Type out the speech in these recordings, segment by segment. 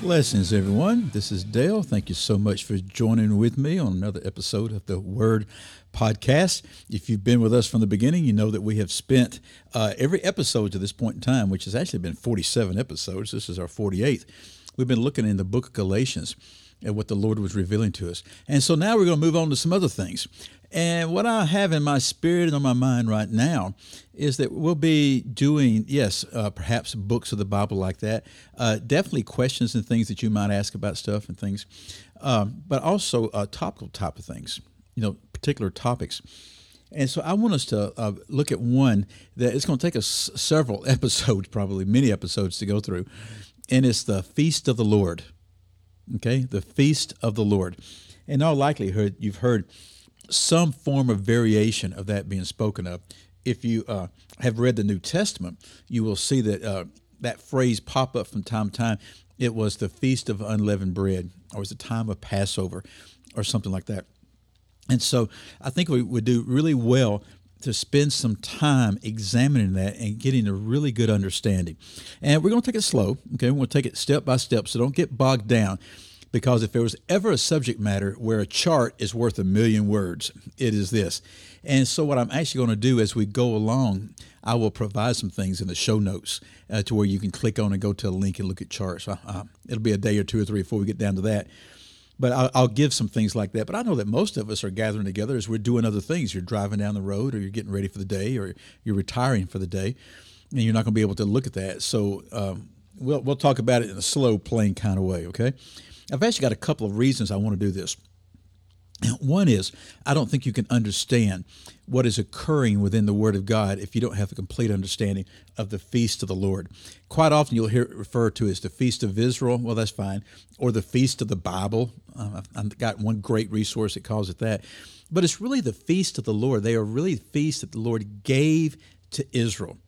Blessings, everyone. This is Dale. Thank you so much for joining with me on another episode of the Word Podcast. If you've been with us from the beginning, you know that we have spent uh, every episode to this point in time, which has actually been 47 episodes. This is our 48th. We've been looking in the book of Galatians at what the Lord was revealing to us. And so now we're going to move on to some other things. And what I have in my spirit and on my mind right now is that we'll be doing, yes, uh, perhaps books of the Bible like that, uh, definitely questions and things that you might ask about stuff and things, um, but also uh, topical type of things, you know, particular topics. And so I want us to uh, look at one that it's going to take us several episodes, probably many episodes to go through, and it's the Feast of the Lord. Okay, the Feast of the Lord. In all likelihood, you've heard some form of variation of that being spoken of. If you uh, have read the New Testament, you will see that uh, that phrase pop up from time to time. It was the Feast of Unleavened Bread, or it was the time of Passover, or something like that. And so I think we would do really well to spend some time examining that and getting a really good understanding. And we're going to take it slow, okay? We're going to take it step by step, so don't get bogged down because if there was ever a subject matter where a chart is worth a million words, it is this. And so, what I'm actually going to do as we go along, I will provide some things in the show notes uh, to where you can click on and go to a link and look at charts. Uh, uh, it'll be a day or two or three before we get down to that. But I'll, I'll, give some things like that. But I know that most of us are gathering together as we're doing other things. You're driving down the road, or you're getting ready for the day, or you're retiring for the day, and you're not going to be able to look at that. So um, we'll we'll talk about it in a slow, plain kind of way. Okay. I've actually got a couple of reasons I want to do this. One is, I don't think you can understand what is occurring within the Word of God if you don't have a complete understanding of the feast of the Lord. Quite often you'll hear it referred to as the Feast of Israel. Well, that's fine. Or the Feast of the Bible. Uh, I've got one great resource that calls it that. But it's really the feast of the Lord. They are really feasts that the Lord gave to Israel.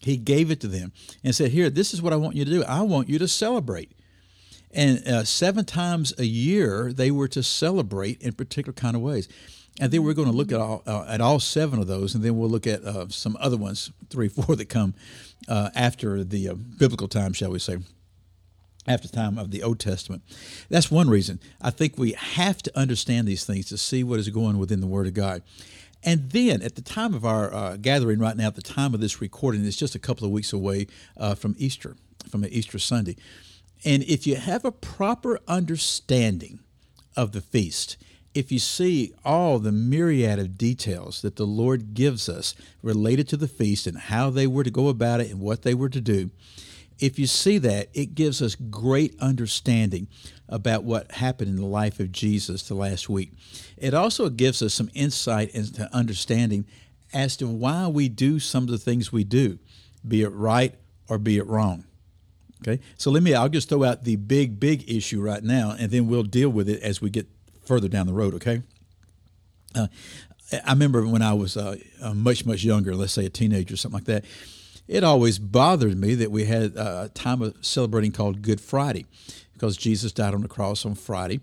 He gave it to them and said, Here, this is what I want you to do. I want you to celebrate. And uh, seven times a year, they were to celebrate in particular kind of ways. And then we're going to look at all uh, at all seven of those, and then we'll look at uh, some other ones, three, four that come uh, after the uh, biblical time, shall we say, after the time of the Old Testament. That's one reason. I think we have to understand these things to see what is going within the Word of God. And then at the time of our uh, gathering right now, at the time of this recording, it's just a couple of weeks away uh, from Easter, from Easter Sunday. And if you have a proper understanding of the feast, if you see all the myriad of details that the Lord gives us related to the feast and how they were to go about it and what they were to do, if you see that, it gives us great understanding about what happened in the life of Jesus the last week. It also gives us some insight into understanding as to why we do some of the things we do, be it right or be it wrong. Okay, so let me, I'll just throw out the big, big issue right now, and then we'll deal with it as we get further down the road, okay? Uh, I remember when I was uh, uh, much, much younger, let's say a teenager or something like that, it always bothered me that we had a time of celebrating called Good Friday because Jesus died on the cross on Friday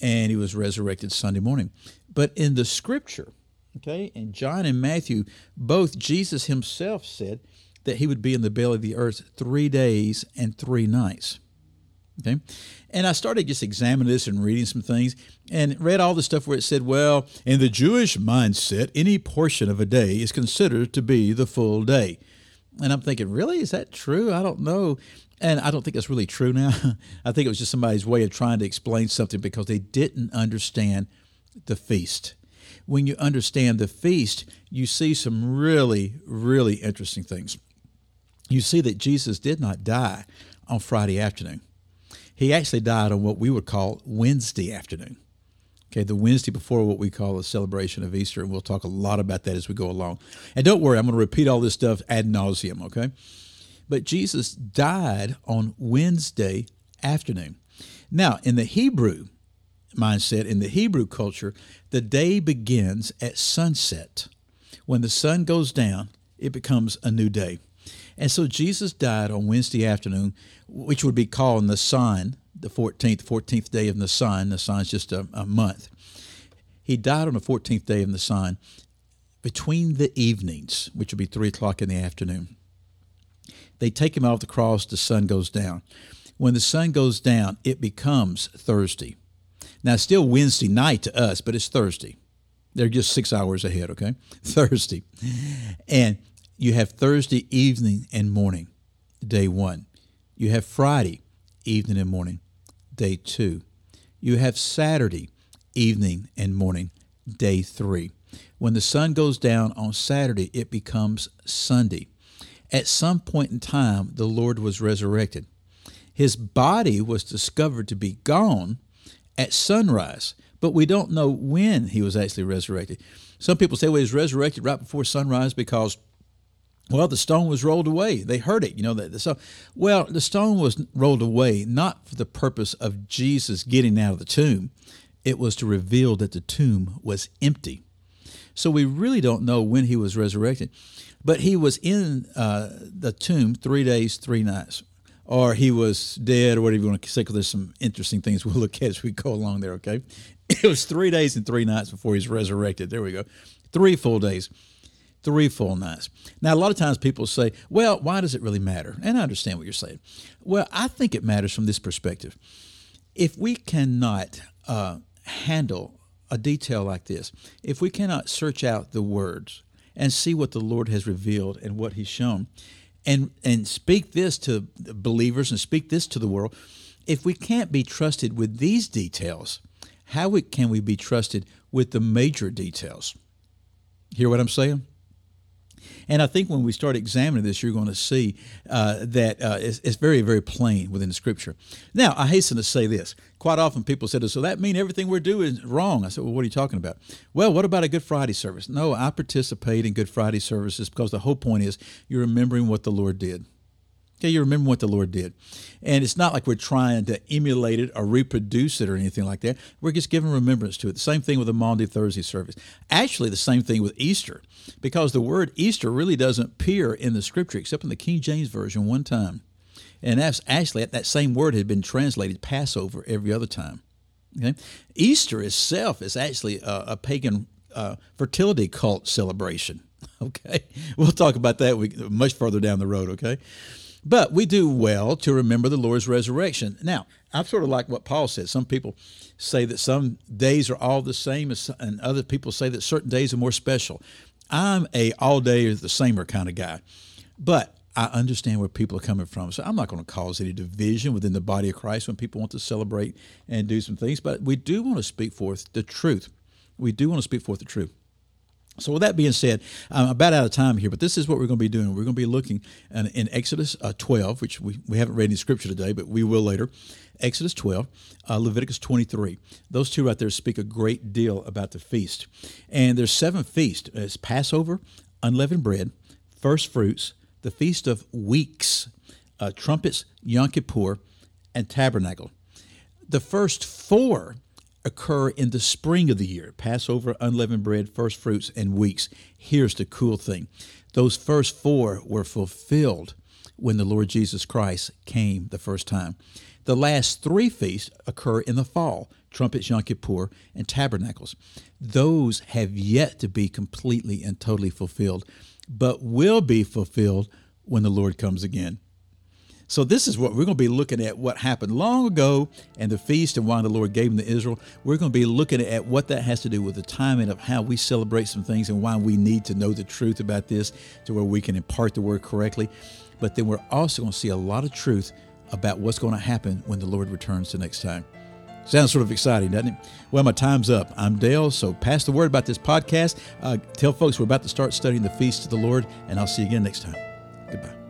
and he was resurrected Sunday morning. But in the scripture, okay, in John and Matthew, both Jesus himself said, that he would be in the belly of the earth three days and three nights. Okay. And I started just examining this and reading some things and read all the stuff where it said, well, in the Jewish mindset, any portion of a day is considered to be the full day. And I'm thinking, really? Is that true? I don't know. And I don't think that's really true now. I think it was just somebody's way of trying to explain something because they didn't understand the feast. When you understand the feast, you see some really, really interesting things you see that Jesus did not die on Friday afternoon. He actually died on what we would call Wednesday afternoon. Okay, the Wednesday before what we call a celebration of Easter, and we'll talk a lot about that as we go along. And don't worry, I'm going to repeat all this stuff ad nauseum, okay? But Jesus died on Wednesday afternoon. Now, in the Hebrew mindset, in the Hebrew culture, the day begins at sunset. When the sun goes down, it becomes a new day. And so Jesus died on Wednesday afternoon, which would be called Nisan, the 14th, 14th day of Nisan. Nisan's just a, a month. He died on the 14th day of the Nisan between the evenings, which would be 3 o'clock in the afternoon. They take him off the cross, the sun goes down. When the sun goes down, it becomes Thursday. Now, it's still Wednesday night to us, but it's Thursday. They're just six hours ahead, okay? Thursday. And you have Thursday evening and morning, day one. You have Friday evening and morning, day two. You have Saturday evening and morning, day three. When the sun goes down on Saturday, it becomes Sunday. At some point in time, the Lord was resurrected. His body was discovered to be gone at sunrise, but we don't know when he was actually resurrected. Some people say well, he was resurrected right before sunrise because well, the stone was rolled away. They heard it, you know. That so, well, the stone was rolled away not for the purpose of Jesus getting out of the tomb. It was to reveal that the tomb was empty. So we really don't know when he was resurrected, but he was in uh, the tomb three days, three nights, or he was dead, or whatever you want to say. Because there's some interesting things we'll look at as we go along there. Okay, it was three days and three nights before he's resurrected. There we go, three full days three full nights. Now, a lot of times people say, well, why does it really matter? And I understand what you're saying. Well, I think it matters from this perspective. If we cannot uh, handle a detail like this, if we cannot search out the words and see what the Lord has revealed and what He's shown, and, and speak this to believers and speak this to the world, if we can't be trusted with these details, how can we be trusted with the major details? Hear what I'm saying? And I think when we start examining this, you're going to see uh, that uh, it's, it's, very, very plain within the Scripture. Now, I hasten to say this. Quite often people say, so that mean everything we're doing is wrong? I said, well, what are you talking about? Well, what about a Good Friday service? No, I participate in Good Friday services because the whole point is you're remembering what the Lord did. Okay, you remember what the Lord did. And it's not like we're trying to emulate it or reproduce it or anything like that. We're just giving remembrance to it. The same thing with the Maundy Thursday service. Actually, the same thing with Easter, because the word Easter really doesn't appear in the scripture except in the King James Version one time. And that's actually that same word had been translated Passover every other time. Okay? Easter itself is actually a, a pagan uh, fertility cult celebration. Okay, we'll talk about that much further down the road. Okay, but we do well to remember the Lord's resurrection. Now, I'm sort of like what Paul said. Some people say that some days are all the same, and other people say that certain days are more special. I'm a all day is the samer kind of guy, but I understand where people are coming from. So I'm not going to cause any division within the body of Christ when people want to celebrate and do some things. But we do want to speak forth the truth. We do want to speak forth the truth. So, with that being said, I'm about out of time here, but this is what we're going to be doing. We're going to be looking in, in Exodus uh, 12, which we, we haven't read any scripture today, but we will later. Exodus 12, uh, Leviticus 23. Those two right there speak a great deal about the feast. And there's seven feasts it's Passover, unleavened bread, first fruits, the Feast of Weeks, uh, trumpets, Yom Kippur, and tabernacle. The first four occur in the spring of the year Passover, unleavened bread, first fruits, and weeks. Here's the cool thing those first four were fulfilled when the Lord Jesus Christ came the first time. The last three feasts occur in the fall trumpets, Yom Kippur, and tabernacles. Those have yet to be completely and totally fulfilled, but will be fulfilled when the Lord comes again. So this is what we're going to be looking at what happened long ago and the feast and why the Lord gave them to Israel. We're going to be looking at what that has to do with the timing of how we celebrate some things and why we need to know the truth about this to where we can impart the word correctly. But then we're also going to see a lot of truth about what's going to happen when the Lord returns the next time. Sounds sort of exciting, doesn't it? Well, my time's up. I'm Dale, so pass the word about this podcast. Uh, tell folks we're about to start studying the feast of the Lord, and I'll see you again next time. Goodbye.